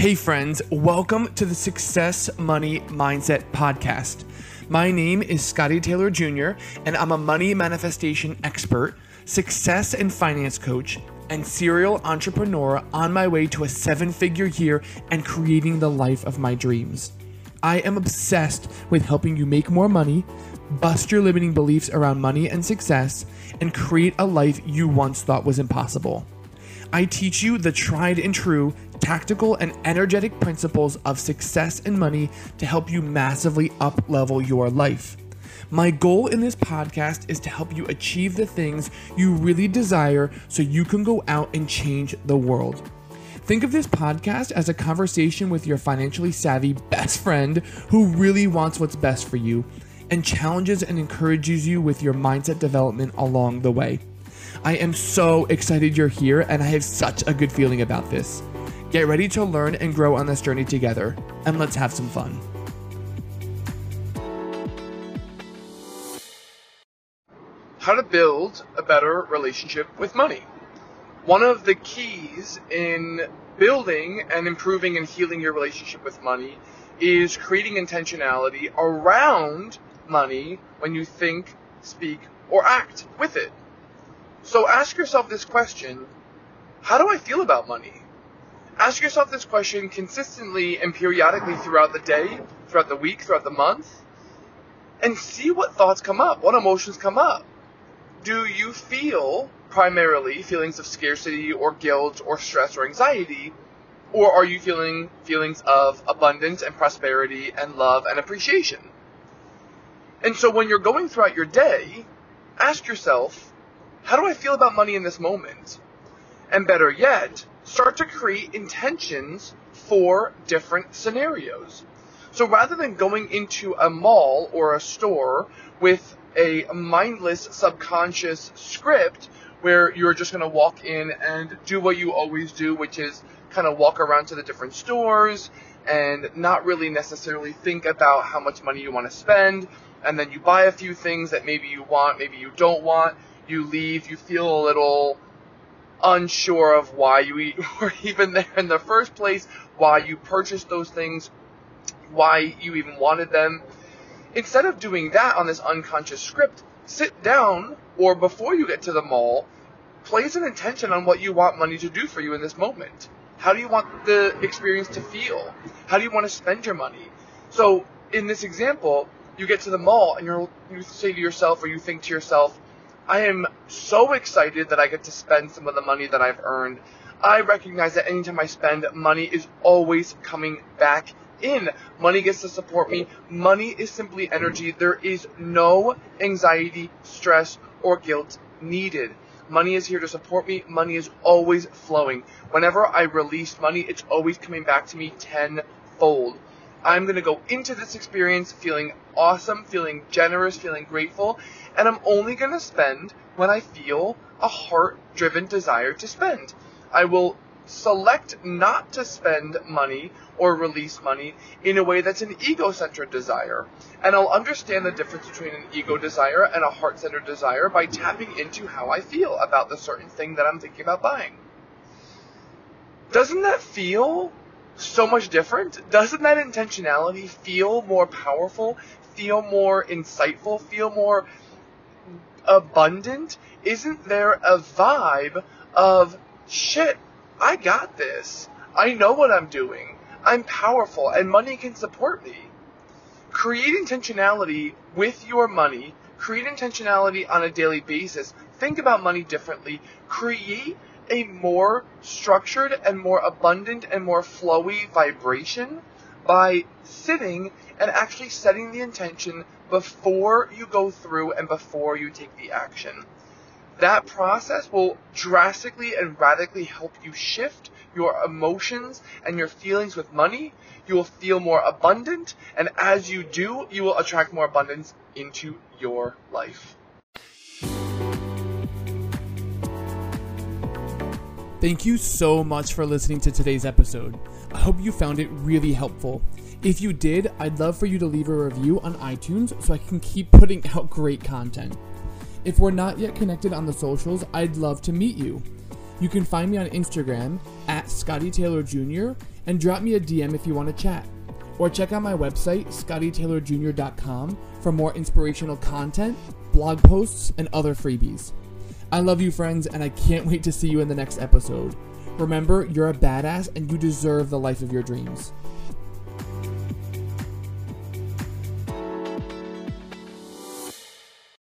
Hey, friends, welcome to the Success Money Mindset Podcast. My name is Scotty Taylor Jr., and I'm a money manifestation expert, success and finance coach, and serial entrepreneur on my way to a seven figure year and creating the life of my dreams. I am obsessed with helping you make more money, bust your limiting beliefs around money and success, and create a life you once thought was impossible. I teach you the tried and true tactical and energetic principles of success and money to help you massively up level your life. My goal in this podcast is to help you achieve the things you really desire so you can go out and change the world. Think of this podcast as a conversation with your financially savvy best friend who really wants what's best for you and challenges and encourages you with your mindset development along the way. I am so excited you're here and I have such a good feeling about this. Get ready to learn and grow on this journey together, and let's have some fun. How to build a better relationship with money. One of the keys in building and improving and healing your relationship with money is creating intentionality around money when you think, speak, or act with it. So ask yourself this question How do I feel about money? Ask yourself this question consistently and periodically throughout the day, throughout the week, throughout the month, and see what thoughts come up, what emotions come up. Do you feel primarily feelings of scarcity or guilt or stress or anxiety? Or are you feeling feelings of abundance and prosperity and love and appreciation? And so when you're going throughout your day, ask yourself, how do I feel about money in this moment? And better yet, start to create intentions for different scenarios. So rather than going into a mall or a store with a mindless subconscious script where you're just going to walk in and do what you always do, which is kind of walk around to the different stores and not really necessarily think about how much money you want to spend. And then you buy a few things that maybe you want, maybe you don't want. You leave, you feel a little unsure of why you were even there in the first place, why you purchased those things, why you even wanted them. Instead of doing that on this unconscious script, sit down or before you get to the mall, place an intention on what you want money to do for you in this moment. How do you want the experience to feel? How do you want to spend your money? So, in this example, you get to the mall and you you say to yourself or you think to yourself, I am so excited that I get to spend some of the money that I've earned. I recognize that anytime I spend, money is always coming back in. Money gets to support me. Money is simply energy. There is no anxiety, stress, or guilt needed. Money is here to support me. Money is always flowing. Whenever I release money, it's always coming back to me tenfold. I'm going to go into this experience feeling awesome, feeling generous, feeling grateful, and I'm only going to spend when I feel a heart driven desire to spend. I will select not to spend money or release money in a way that's an ego-centered desire. And I'll understand the difference between an ego desire and a heart-centered desire by tapping into how I feel about the certain thing that I'm thinking about buying. Doesn't that feel so much different? Doesn't that intentionality feel more powerful, feel more insightful, feel more abundant? Isn't there a vibe of shit, I got this. I know what I'm doing. I'm powerful and money can support me. Create intentionality with your money. Create intentionality on a daily basis. Think about money differently. Create a more structured and more abundant and more flowy vibration by sitting and actually setting the intention before you go through and before you take the action. That process will drastically and radically help you shift your emotions and your feelings with money. You will feel more abundant, and as you do, you will attract more abundance into your life. Thank you so much for listening to today's episode. I hope you found it really helpful. If you did, I'd love for you to leave a review on iTunes so I can keep putting out great content. If we're not yet connected on the socials, I'd love to meet you. You can find me on Instagram at Scotty Taylor Jr. and drop me a DM if you want to chat. Or check out my website, scottytaylorjr.com, for more inspirational content, blog posts, and other freebies. I love you, friends, and I can't wait to see you in the next episode. Remember, you're a badass and you deserve the life of your dreams.